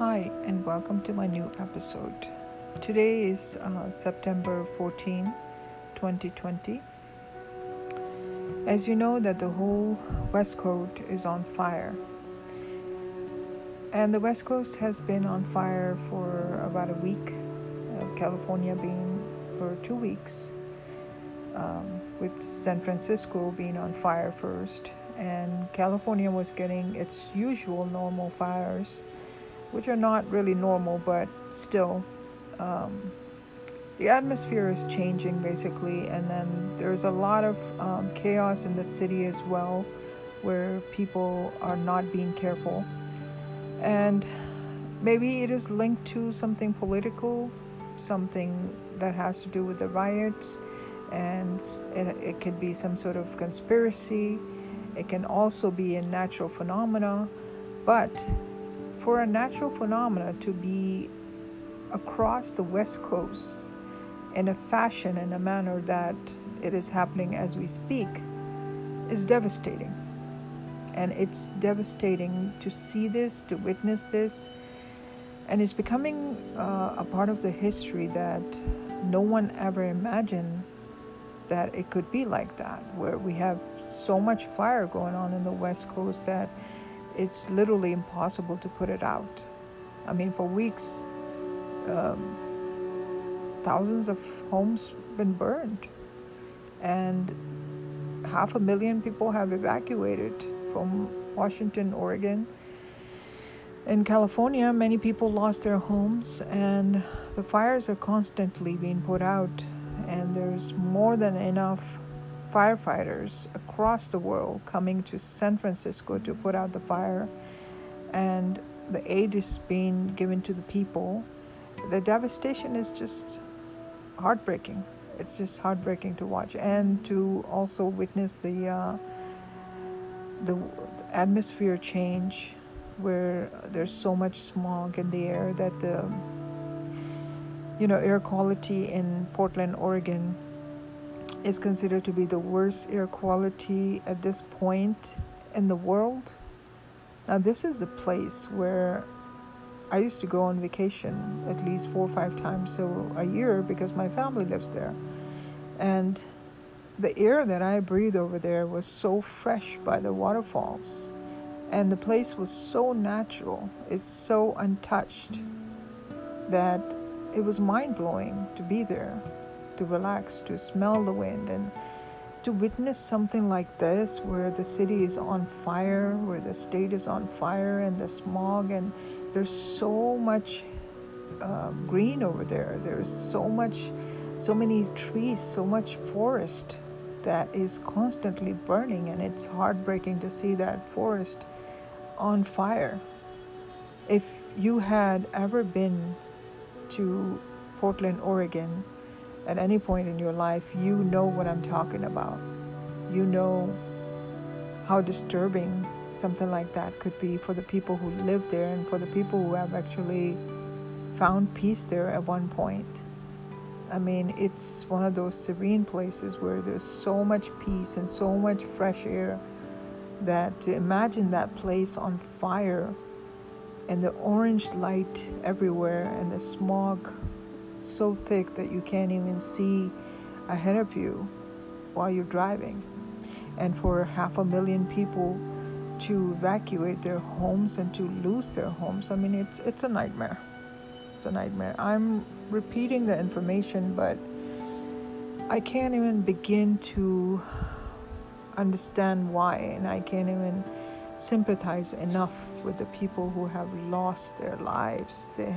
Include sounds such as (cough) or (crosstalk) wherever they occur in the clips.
Hi, and welcome to my new episode. Today is uh, September 14, 2020. As you know, that the whole West Coast is on fire. And the West Coast has been on fire for about a week, uh, California being for two weeks, um, with San Francisco being on fire first. And California was getting its usual normal fires which are not really normal, but still, um, the atmosphere is changing basically, and then there's a lot of um, chaos in the city as well, where people are not being careful, and maybe it is linked to something political, something that has to do with the riots, and it, it could be some sort of conspiracy. It can also be a natural phenomena, but for a natural phenomena to be across the west coast in a fashion in a manner that it is happening as we speak is devastating. And it's devastating to see this to witness this. And it's becoming uh, a part of the history that no one ever imagined that it could be like that where we have so much fire going on in the west coast that it's literally impossible to put it out. I mean, for weeks, um, thousands of homes been burned, and half a million people have evacuated from Washington, Oregon. In California, many people lost their homes, and the fires are constantly being put out, and there's more than enough firefighters across the world coming to San Francisco to put out the fire, and the aid is being given to the people. The devastation is just heartbreaking. It's just heartbreaking to watch and to also witness the uh, the atmosphere change, where there's so much smog in the air that the you know air quality in Portland, Oregon is considered to be the worst air quality at this point in the world. Now, this is the place where I used to go on vacation at least four or five times so a year because my family lives there. And the air that I breathed over there was so fresh by the waterfalls. And the place was so natural, it's so untouched that it was mind blowing to be there to relax, to smell the wind, and to witness something like this where the city is on fire, where the state is on fire, and the smog, and there's so much uh, green over there. There's so much, so many trees, so much forest that is constantly burning, and it's heartbreaking to see that forest on fire. If you had ever been to Portland, Oregon, at any point in your life, you know what I'm talking about. You know how disturbing something like that could be for the people who live there and for the people who have actually found peace there at one point. I mean, it's one of those serene places where there's so much peace and so much fresh air that to imagine that place on fire and the orange light everywhere and the smog so thick that you can't even see ahead of you while you're driving. And for half a million people to evacuate their homes and to lose their homes, I mean, it's, it's a nightmare. It's a nightmare. I'm repeating the information, but I can't even begin to understand why, and I can't even sympathize enough with the people who have lost their lives. They,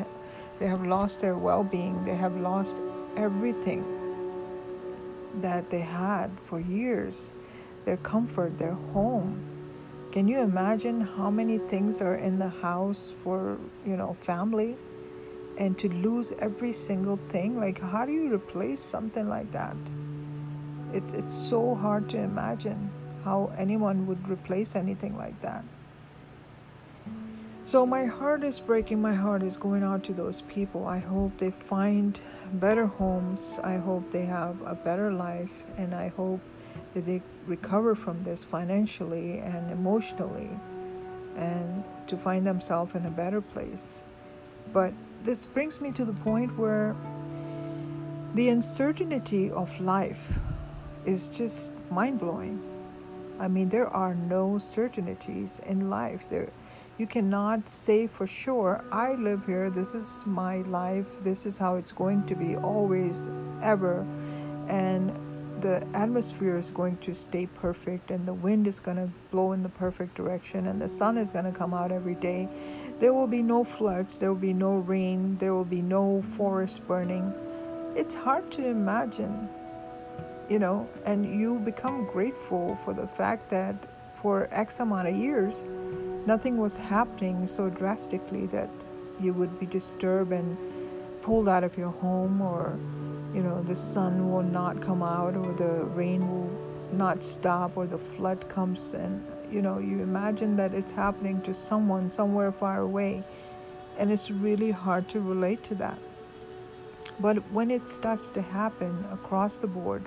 they have lost their well being. They have lost everything that they had for years their comfort, their home. Can you imagine how many things are in the house for, you know, family? And to lose every single thing, like how do you replace something like that? It, it's so hard to imagine how anyone would replace anything like that. So my heart is breaking. My heart is going out to those people. I hope they find better homes. I hope they have a better life. And I hope that they recover from this financially and emotionally and to find themselves in a better place. But this brings me to the point where the uncertainty of life is just mind blowing. I mean, there are no certainties in life. There, you cannot say for sure, I live here, this is my life, this is how it's going to be always, ever. And the atmosphere is going to stay perfect, and the wind is going to blow in the perfect direction, and the sun is going to come out every day. There will be no floods, there will be no rain, there will be no forest burning it's hard to imagine, you know, and you become grateful for the fact that for X amount of years, nothing was happening so drastically that you would be disturbed and pulled out of your home, or, you know, the sun will not come out, or the rain will not stop, or the flood comes and you know, you imagine that it's happening to someone somewhere far away, and it's really hard to relate to that. But when it starts to happen across the board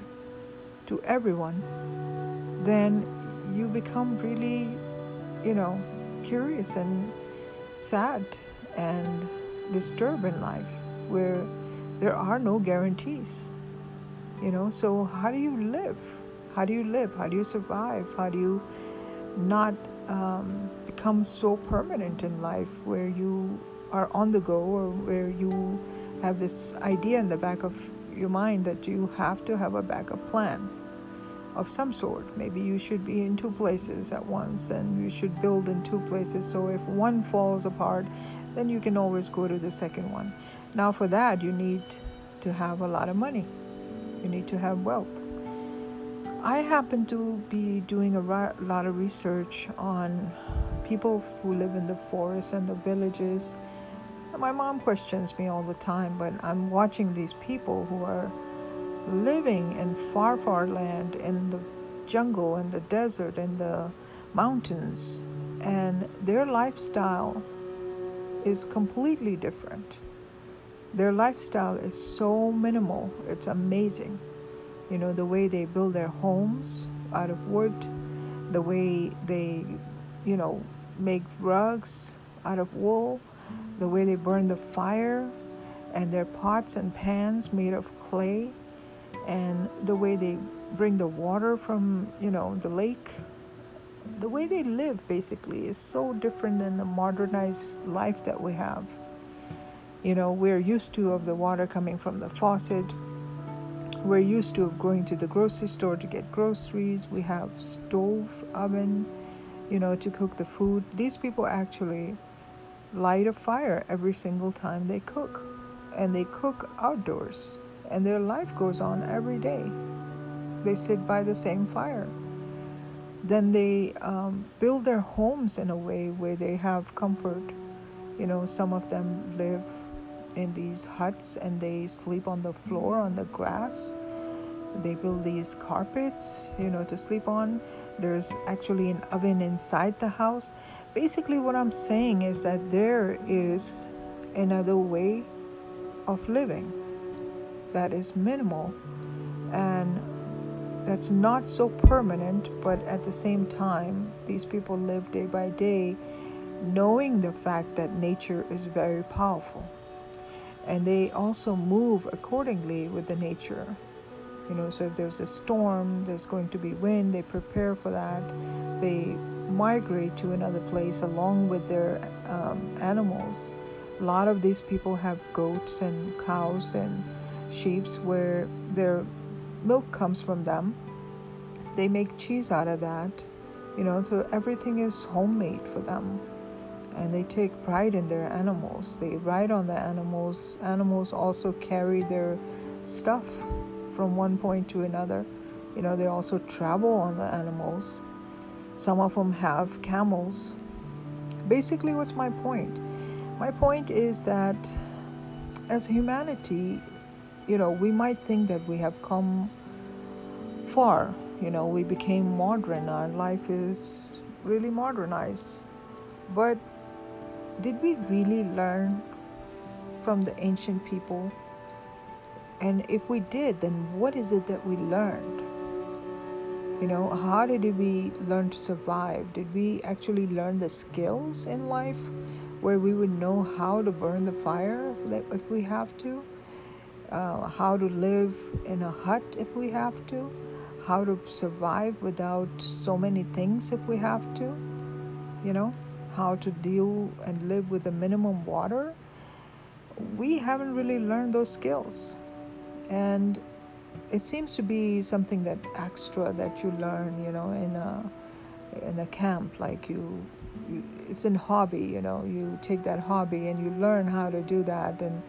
to everyone, then you become really, you know, curious and sad and disturbed in life where there are no guarantees. You know, so how do you live? How do you live? How do you survive? How do you not um, become so permanent in life where you are on the go or where you have this idea in the back of your mind that you have to have a backup plan of some sort. Maybe you should be in two places at once and you should build in two places. So if one falls apart, then you can always go to the second one. Now, for that, you need to have a lot of money, you need to have wealth. I happen to be doing a lot of research on people who live in the forests and the villages my mom questions me all the time, but I'm watching these people who are living in far, far land, in the jungle, in the desert, in the mountains, and their lifestyle is completely different. Their lifestyle is so minimal, it's amazing. You know, the way they build their homes out of wood, the way they, you know, make rugs out of wool the way they burn the fire and their pots and pans made of clay and the way they bring the water from you know the lake the way they live basically is so different than the modernized life that we have you know we're used to of the water coming from the faucet we're used to of going to the grocery store to get groceries we have stove oven you know to cook the food these people actually light a fire every single time they cook. And they cook outdoors. And their life goes on every day. They sit by the same fire. Then they um, build their homes in a way where they have comfort. You know, some of them live in these huts and they sleep on the floor, on the grass. They build these carpets, you know, to sleep on. There's actually an oven inside the house basically, what I'm saying is that there is another way of living that is minimal and that's not so permanent, but at the same time, these people live day by day knowing the fact that nature is very powerful. And they also move accordingly with the nature. You know, so if there's a storm, there's going to be wind, they prepare for that. They migrate to another place along with their um, animals. A lot of these people have goats and cows and sheep where their milk comes from them. They make cheese out of that, you know, so everything is homemade for them. And they take pride in their animals. They ride on the animals. Animals also carry their stuff from one point to another. You know, they also travel on the animals. Some of them have camels. Basically, what's my point? My point is that as humanity, you know, we might think that we have come far. You know, we became modern, our life is really modernized. But did we really learn from the ancient people? And if we did, then what is it that we learned? You know, how did we learn to survive? Did we actually learn the skills in life? where we would know how to burn the fire if we have to, uh, how to live in a hut if we have to, how to survive without so many things if we have to, you know, how to deal and live with the minimum water. We haven't really learned those skills. And it seems to be something that extra that you learn, you know, in a in a camp. Like you, you it's a hobby, you know. You take that hobby and you learn how to do that. And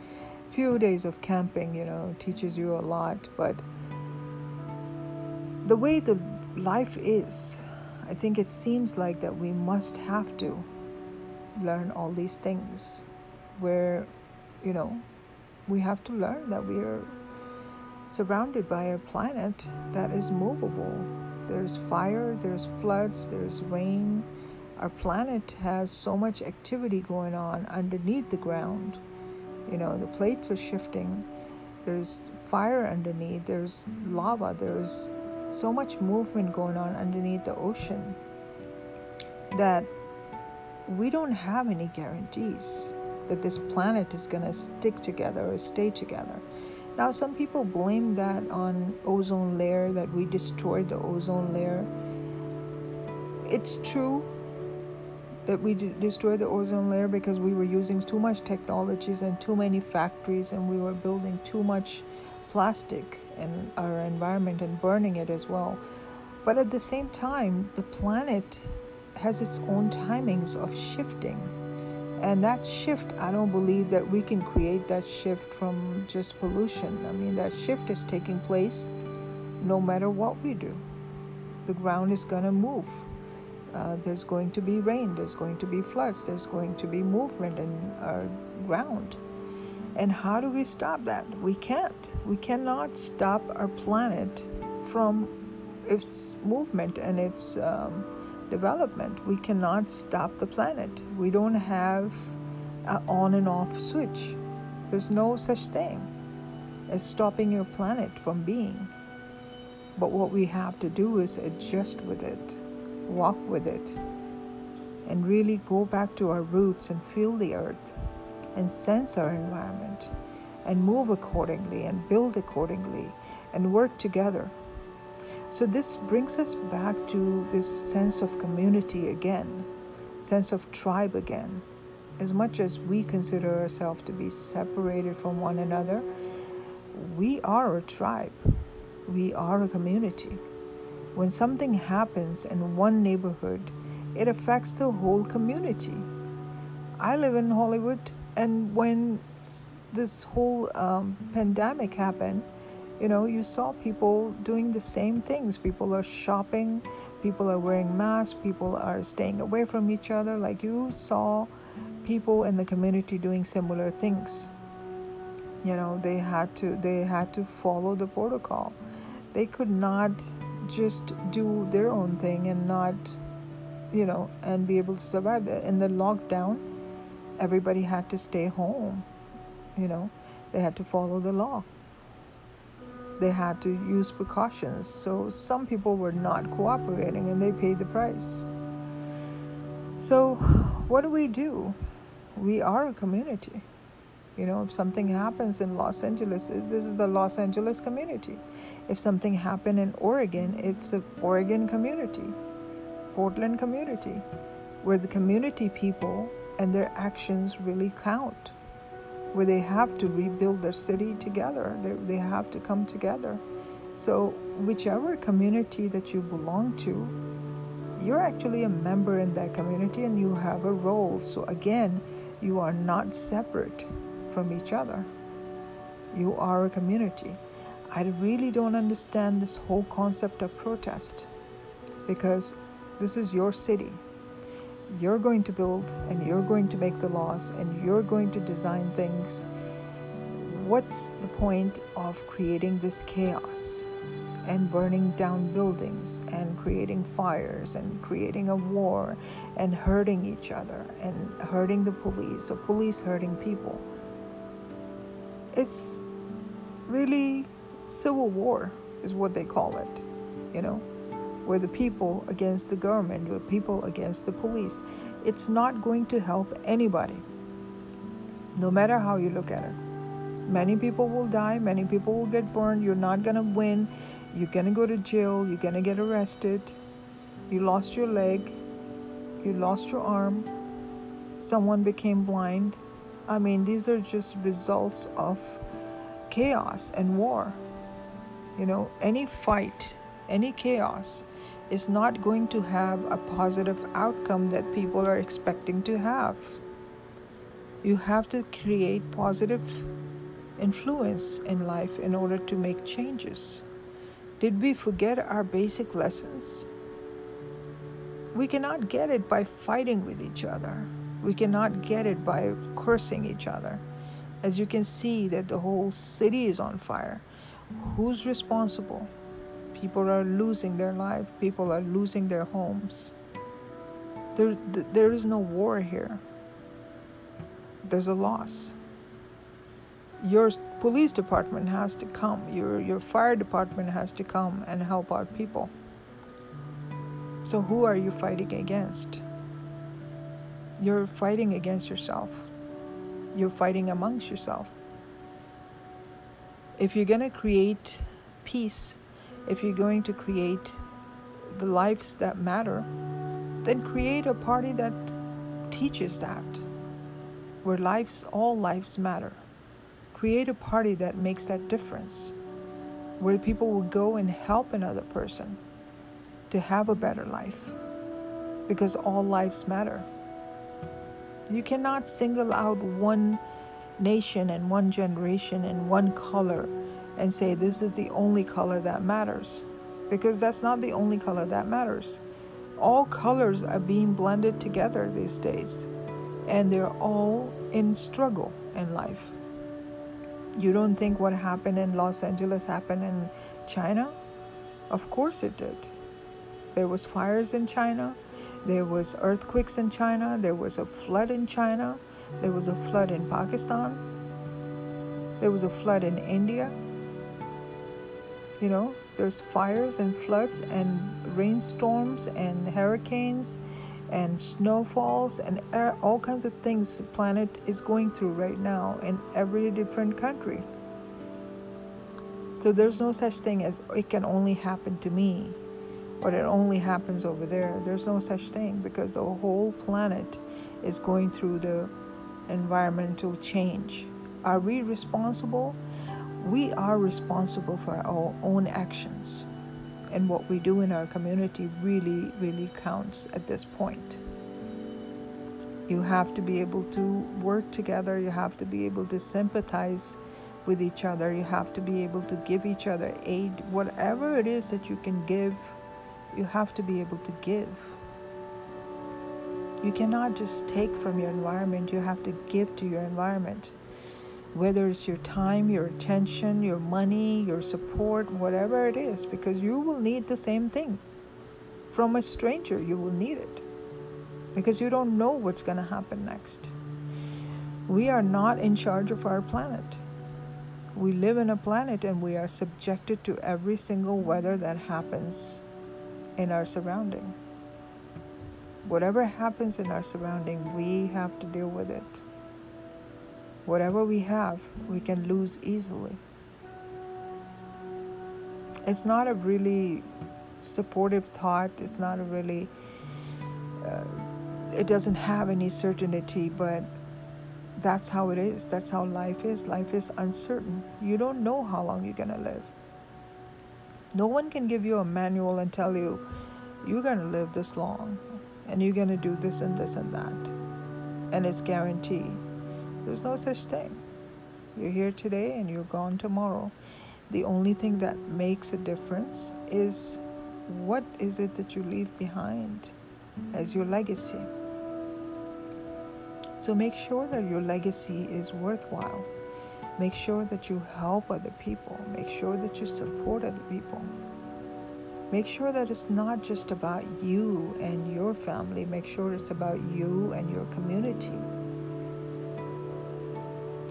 few days of camping, you know, teaches you a lot. But the way the life is, I think it seems like that we must have to learn all these things, where, you know, we have to learn that we are surrounded by a planet that is movable. There's fire, there's floods, there's rain. Our planet has so much activity going on underneath the ground. You know, the plates are shifting. There's fire underneath, there's lava, there's so much movement going on underneath the ocean that we don't have any guarantees that this planet is going to stick together or stay together. Now, some people blame that on ozone layer, that we destroyed the ozone layer. It's true that we destroyed the ozone layer because we were using too much technologies and too many factories, and we were building too much plastic in our environment and burning it as well. But at the same time, the planet has its own timings of shifting and that shift, I don't believe that we can create that shift from just pollution. I mean, that shift is taking place no matter what we do. The ground is going to move. Uh, there's going to be rain, there's going to be floods, there's going to be movement in our ground. And how do we stop that? We can't. We cannot stop our planet from its movement and its. Um, development. We cannot stop the planet. We don't have an on and off switch. There's no such thing as stopping your planet from being. But what we have to do is adjust with it, walk with it, and really go back to our roots and feel the earth and sense our environment and move accordingly and build accordingly and work together so this brings us back to this sense of community again, sense of tribe again. As much as we consider ourselves to be separated from one another, we are a tribe. We are a community. When something happens in one neighborhood, it affects the whole community. I live in Hollywood, and when this whole um, pandemic happened, you know, you saw people doing the same things. People are shopping, people are wearing masks, people are staying away from each other. Like you saw people in the community doing similar things. You know, they had to they had to follow the protocol. They could not just do their own thing and not you know and be able to survive in the lockdown everybody had to stay home you know they had to follow the law they had to use precautions. So some people were not cooperating and they paid the price. So, (sighs) what do we do? We are a community. You know, if something happens in Los Angeles, this is the Los Angeles community. If something happened in Oregon, it's the Oregon community, Portland community, where the community people and their actions really count where they have to rebuild their city together. They, they have to come together. So, whichever community that you belong to, you're actually a member in that community and you have a role. So, again, you are not separate from each other. You are a community. I really don't understand this whole concept of protest because this is your city you're going to build and you're going to make the laws and you're going to design things, what's the point of creating this chaos and burning down buildings and creating fires and creating a war and hurting each other and hurting the police or police hurting people? It's really civil war, is what they call it, you know? where the people against the government, the people against the police. It's not going to help anybody, no matter how you look at it. Many people will die, many people will get burned. You're not going to win. You're going to go to jail, you're going to get arrested. You lost your leg, you lost your arm, someone became blind. I mean, these are just results of chaos and war. You know, any fight, any chaos is not going to have a positive outcome that people are expecting to have. You have to create positive influence in life in order to make changes. Did we forget our basic lessons? We cannot get it by fighting with each other. We cannot get it by cursing each other. As you can see that the whole city is on fire. Who's responsible? People are losing their life. People are losing their homes. There, there is no war here. There's a loss. Your police department has to come. Your your fire department has to come and help our people. So who are you fighting against? You're fighting against yourself. You're fighting amongst yourself. If you're going to create peace, if you're going to create the lives that matter, then create a party that teaches that, where lives, all lives matter. Create a party that makes that difference, where people will go and help another person to have a better life, because all lives matter. You cannot single out one nation and one generation and one color and say this is the only color that matters because that's not the only color that matters. All colors are being blended together these days and they're all in struggle in life. You don't think what happened in Los Angeles happened in China? Of course it did. There was fires in China, there was earthquakes in China, there was a flood in China, there was a flood in Pakistan, there was a flood in India. You know, there's fires and floods and rainstorms and hurricanes and snowfalls and all kinds of things the planet is going through right now in every different country. So there's no such thing as it can only happen to me or it only happens over there. There's no such thing because the whole planet is going through the environmental change. Are we responsible? We are responsible for our own actions and what we do in our community really, really counts at this point. You have to be able to work together, you have to be able to sympathize with each other, you have to be able to give each other aid. Whatever it is that you can give, you have to be able to give. You cannot just take from your environment, you have to give to your environment whether it's your time, your attention, your money, your support, whatever it is, because you will need the same thing. From a stranger, you will need it because you don't know what's going to happen next. We are not in charge of our planet. We live in a planet and we are subjected to every single weather that happens in our surrounding. Whatever happens in our surrounding, we have to deal with it. Whatever we have, we can lose easily. It's not a really supportive thought. It's not a really, uh, it doesn't have any certainty, but that's how it is. That's how life is. Life is uncertain. You don't know how long you're going to live. No one can give you a manual and tell you, you're going to live this long and you're going to do this and this and that. And it's guaranteed. There's no such thing. You're here today and you're gone tomorrow. The only thing that makes a difference is what is it that you leave behind as your legacy. So make sure that your legacy is worthwhile. Make sure that you help other people. Make sure that you support other people. Make sure that it's not just about you and your family. Make sure it's about you and your community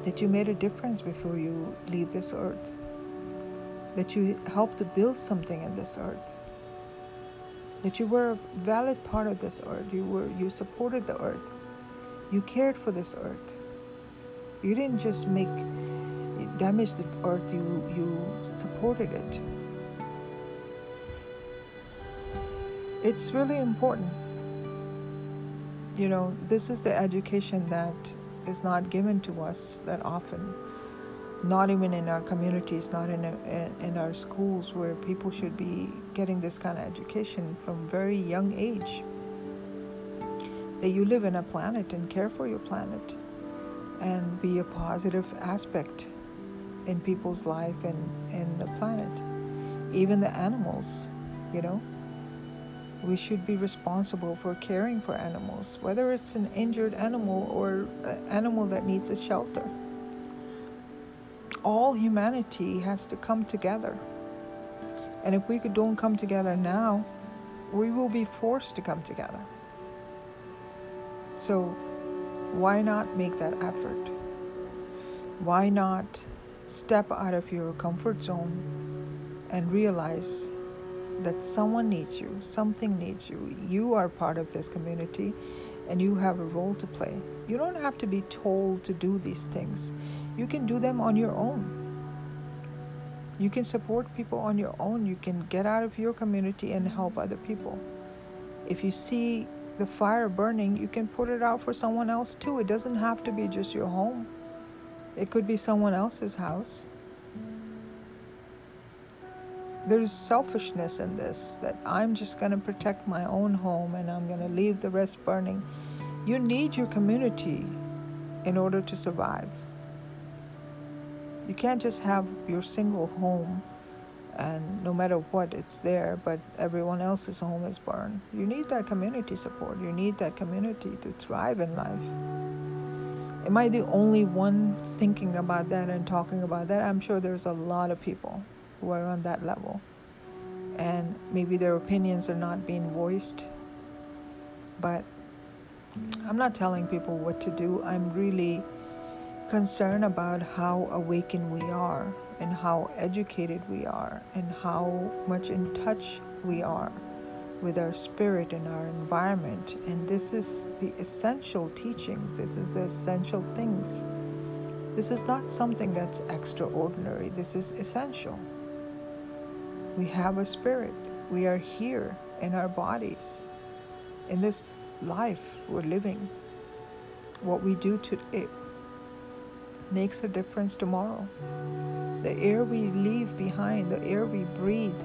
that you made a difference before you leave this earth, that you helped to build something in this earth. that you were a valid part of this earth. You were you supported the earth. You cared for this earth. You didn't just make damage the earth, you you supported it. It's really important. You know, this is the education that is not given to us that often not even in our communities, not in, a, in our schools, where people should be getting this kind of education from very young age. That you live in a planet and care for your planet and be a positive aspect in people's life and in the planet. Even the animals, you know. We should be responsible for caring for animals, whether it's an injured animal or an animal that needs a shelter all humanity has to come together. And if we don't come together now, we will be forced to come together. So, why not make that effort? Why not step out of your comfort zone and realize that someone needs you, something needs you? You are part of this community and you have a role to play. You don't have to be told to do these things. You can do them on your own. You can support people on your own. You can get out of your community and help other people. If you see the fire burning, you can put it out for someone else too. It doesn't have to be just your home, it could be someone else's house. There's selfishness in this that I'm just going to protect my own home and I'm going to leave the rest burning. You need your community in order to survive. You can't just have your single home and no matter what, it's there, but everyone else's home is burned. You need that community support. You need that community to thrive in life. Am I the only one thinking about that and talking about that? I'm sure there's a lot of people who are on that level. And maybe their opinions are not being voiced. But I'm not telling people what to do. I'm really concerned about how awakened we are and how educated we are and how much in touch we are with our spirit and our environment. And this is the essential teachings, this is the essential things. This is not something that's extraordinary, this is essential. We have a spirit, we are here in our bodies, in this life we're living. What we do today makes a difference tomorrow. The air we leave behind, the air we breathe,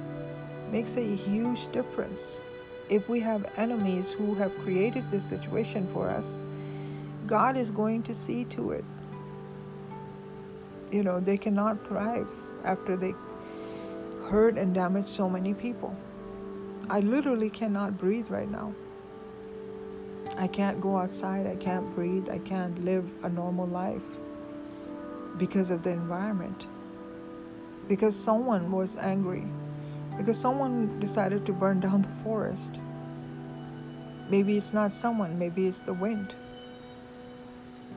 makes a huge difference. If we have enemies who have created this situation for us, God is going to see to it. You know, they cannot thrive after they hurt and damage so many people. I literally cannot breathe right now. I can't go outside, I can't breathe, I can't live a normal life because of the environment, because someone was angry, because someone decided to burn down the forest. Maybe it's not someone, maybe it's the wind.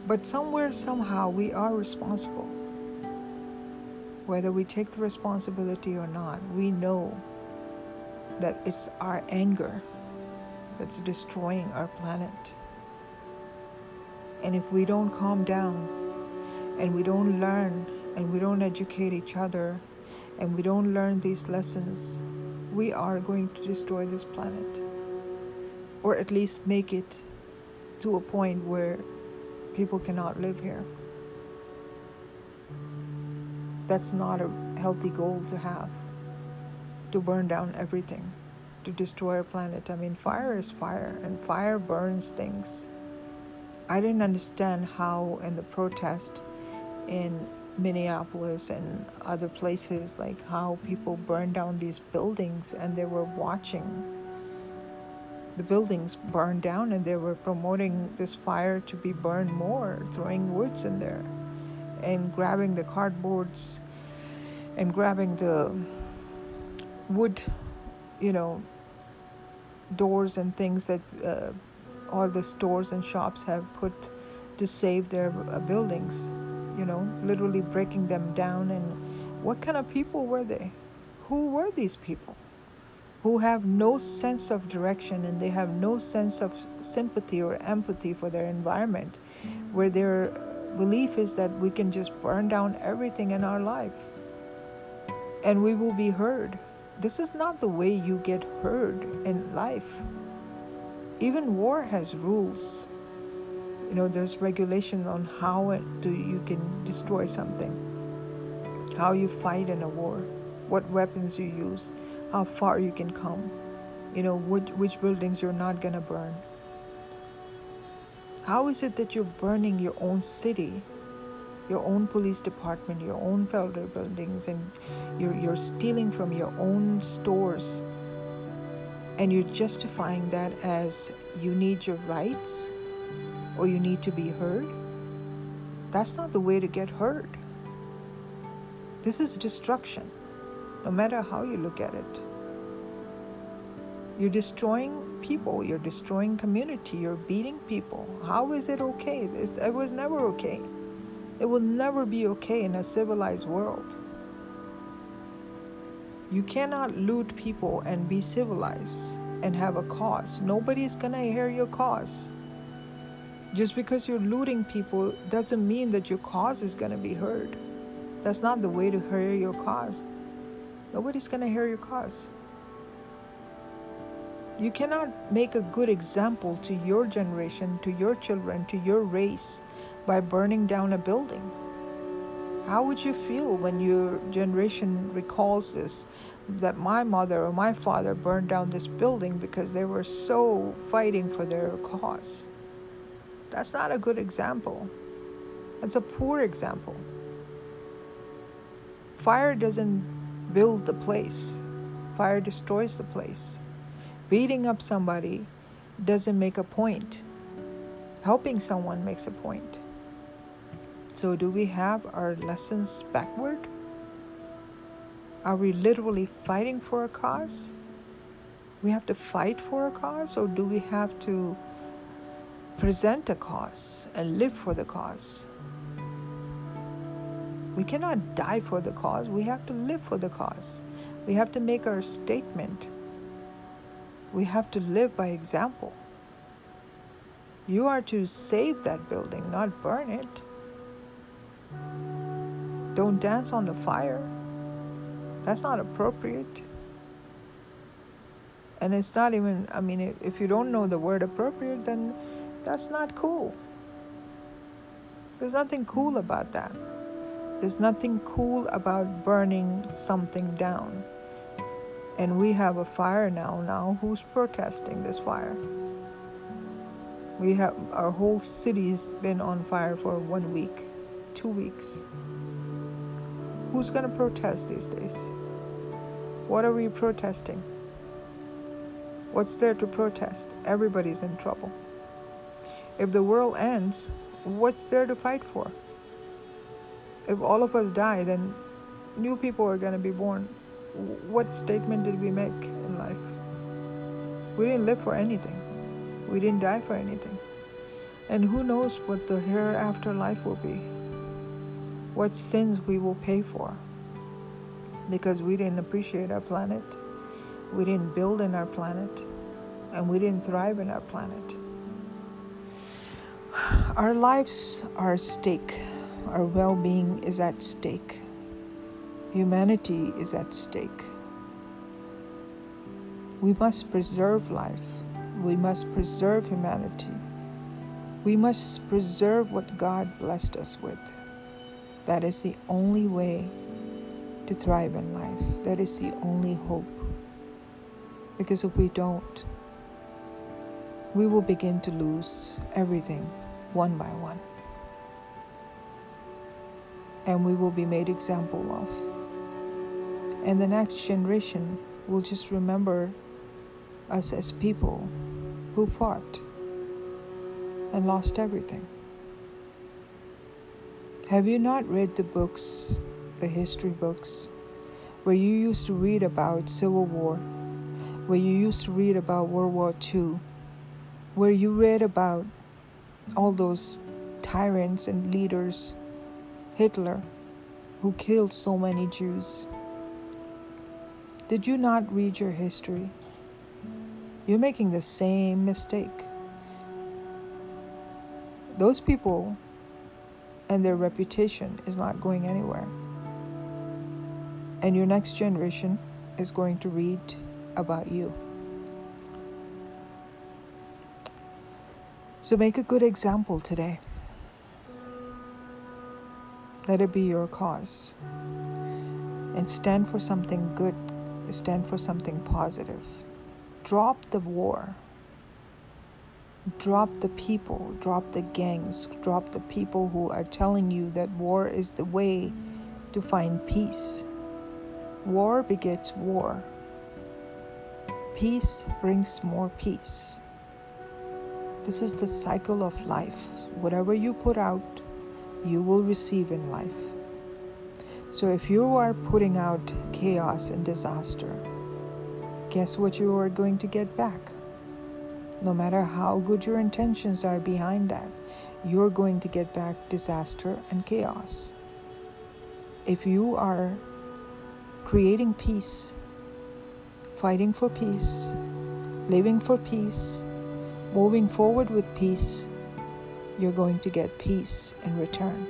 But somewhere, somehow, we are responsible. Whether we take the responsibility or not, we know that it's our anger that's destroying our planet. And if we don't calm down, and we don't learn and we don't educate each other and we don't learn these lessons, we are going to destroy this planet. Or at least make it to a point where people cannot live here. That's not a healthy goal to have. To burn down everything, to destroy a planet. I mean, fire is fire, and fire burns things. I didn't understand how in the protest in Minneapolis and other places, like how people burned down these buildings and they were watching the buildings burn down and they were promoting this fire to be burned more, throwing woods in there and grabbing the cardboards and grabbing the wood, you know, doors and things that uh, all the stores and shops have put to save their uh, buildings you know, literally breaking them down. And what kind of people were they? Who were these people? who have no sense of direction and they have no sense of sympathy or empathy for their environment, where their belief is that we can just burn down everything in our life and we will be heard. This is not the way you get heard in life. Even war has rules. You know, there's regulation on how do you can destroy something, how you fight in a war, what weapons you use. How far you can come, you know, which, which buildings you're not going to burn. How is it that you're burning your own city, your own police department, your own federal buildings, and you're, you're stealing from your own stores, and you're justifying that as you need your rights or you need to be heard? That's not the way to get heard. This is destruction no matter how you look at it. You're destroying people, you're destroying community, you're beating people. How is it okay? This, it was never okay. It will never be okay in a civilized world. You cannot loot people and be civilized and have a cause. Nobody's gonna hear your cause. Just because you're looting people doesn't mean that your cause is gonna be heard. That's not the way to hear your cause. Nobody's going to hear your cause. You cannot make a good example to your generation, to your children, to your race by burning down a building. How would you feel when your generation recalls this? That my mother or my father burned down this building because they were so fighting for their cause. That's not a good example. That's a poor example. Fire doesn't build the place, fire destroys the place. Beating up somebody doesn't make a point, helping someone makes a point. So, do we have our lessons backward? Are we literally fighting for a cause? We have to fight for a cause, or do we have to present a cause and live for the cause? We cannot die for the cause, we have to live for the cause. We have to make our statement. We have to live by example. You are to save that building, not burn it. Don't dance on the fire. That's not appropriate. And it's not even, I mean, if you don't know the word appropriate, then that's not cool. There's nothing cool about that. There's nothing cool about burning something down. And we have a fire now. Now, who's protesting this fire? We have our whole city's been on fire for one week, two weeks. Who's going to protest these days? What are we protesting? What's there to protest? Everybody's in trouble. If the world ends, what's there to fight for? if all of us die, then new people are going to be born. What statement did we make in life? We didn't live for anything, we didn't die for anything. And who knows what the hereafter life will be? What sins we will pay for? Because we didn't appreciate our planet, we didn't build in our planet, and we didn't thrive in our planet. Our lives are at stake our well being is at stake. Humanity is at stake. We must preserve life. We must preserve humanity. We must preserve what God blessed us with. That is the only way to thrive in life. That is the only hope. Because if we don't, we will begin to lose everything one by one and we will be made example of. And the next generation will just remember us as people who fought and lost everything. Have you not read the books, the history books, where you used to read about Civil War, where you used to read about World War II, where you read about all those tyrants and leaders Hitler, who killed so many Jews. Did you not read your history? You're making the same mistake. Those people and their reputation is not going anywhere. And your next generation is going to read about you. So make a good example today. Let it be your cause. And stand for something good, stand for something positive. Drop the war. Drop the people, drop the gangs, drop the people who are telling you that war is the way to find peace. War begets war. Peace brings more peace. This is the cycle of life. Whatever you put out, you will receive in life. So if you are putting out chaos and disaster, guess what you are going to get back? No matter how good your intentions are behind that, you're going to get back disaster and chaos. If you are creating peace, fighting for peace, living for peace, moving forward with peace, you're going to get peace in return.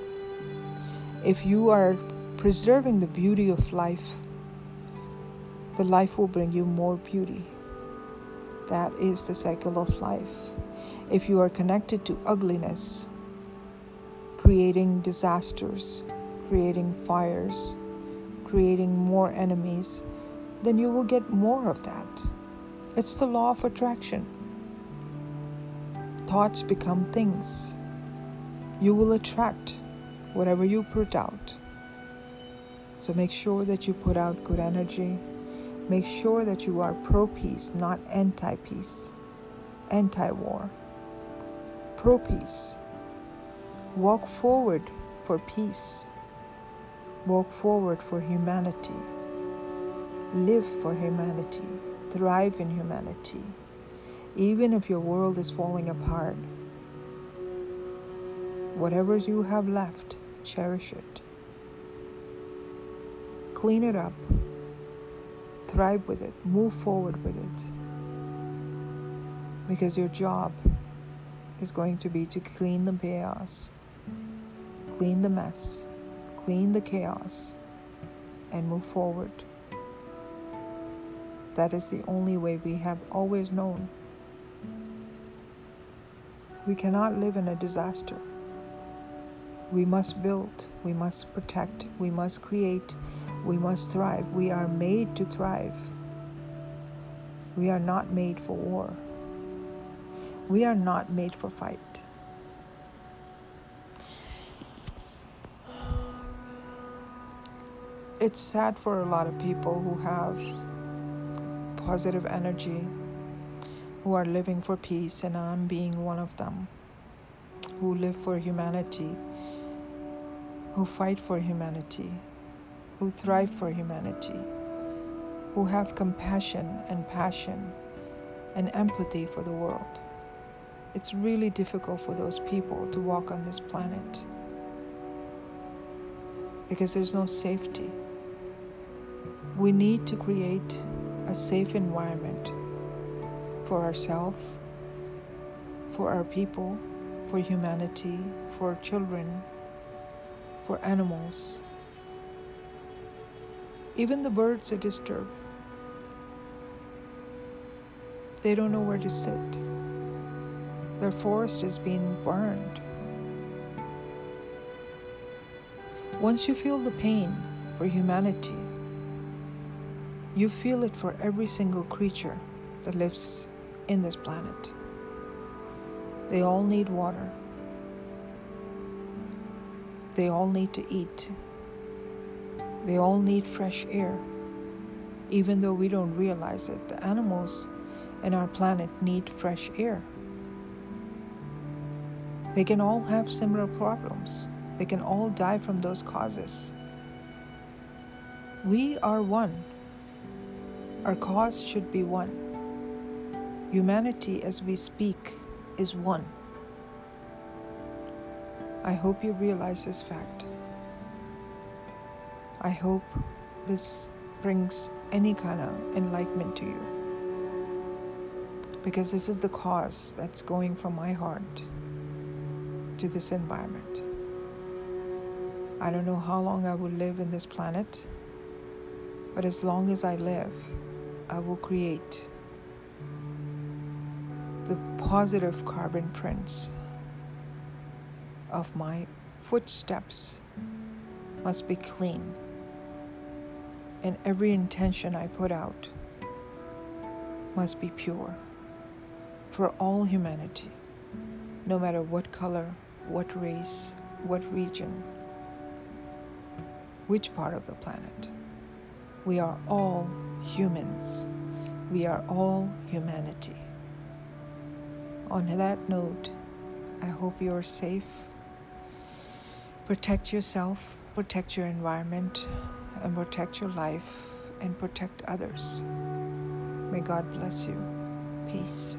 If you are preserving the beauty of life, the life will bring you more beauty. That is the cycle of life. If you are connected to ugliness, creating disasters, creating fires, creating more enemies, then you will get more of that. It's the law of attraction. Thoughts become things. You will attract whatever you put out. So make sure that you put out good energy. Make sure that you are pro peace, not anti peace, anti war. Pro peace. Walk forward for peace. Walk forward for humanity. Live for humanity. Thrive in humanity. Even if your world is falling apart, whatever you have left, cherish it. Clean it up. Thrive with it. Move forward with it. Because your job is going to be to clean the chaos, clean the mess, clean the chaos, and move forward. That is the only way we have always known. We cannot live in a disaster. We must build, we must protect, we must create, we must thrive. We are made to thrive. We are not made for war. We are not made for fight. It's sad for a lot of people who have positive energy, who are living for peace, and I'm being one of them, who live for humanity, who fight for humanity, who thrive for humanity, who have compassion and passion and empathy for the world. It's really difficult for those people to walk on this planet because there's no safety. We need to create a safe environment for ourselves, for our people, for humanity, for children, for animals. Even the birds are disturbed. They don't know where to sit. Their forest is being burned. Once you feel the pain for humanity, you feel it for every single creature that lives in this planet. They all need water. They all need to eat. They all need fresh air. Even though we don't realize it, the animals in our planet need fresh air. They can all have similar problems. They can all die from those causes. We are one. Our cause should be one. Humanity, as we speak, is one. I hope you realize this fact. I hope this brings any kind of enlightenment to you. Because this is the cause that's going from my heart to this environment. I don't know how long I will live in this planet, but as long as I live, I will create positive carbon prints of my footsteps must be clean. And every intention I put out must be pure for all humanity, no matter what color, what race, what region, which part of the planet. We are all humans. We are all humanity. On that note, I hope you are safe. Protect yourself, protect your environment, and protect your life and protect others. May God bless you. Peace.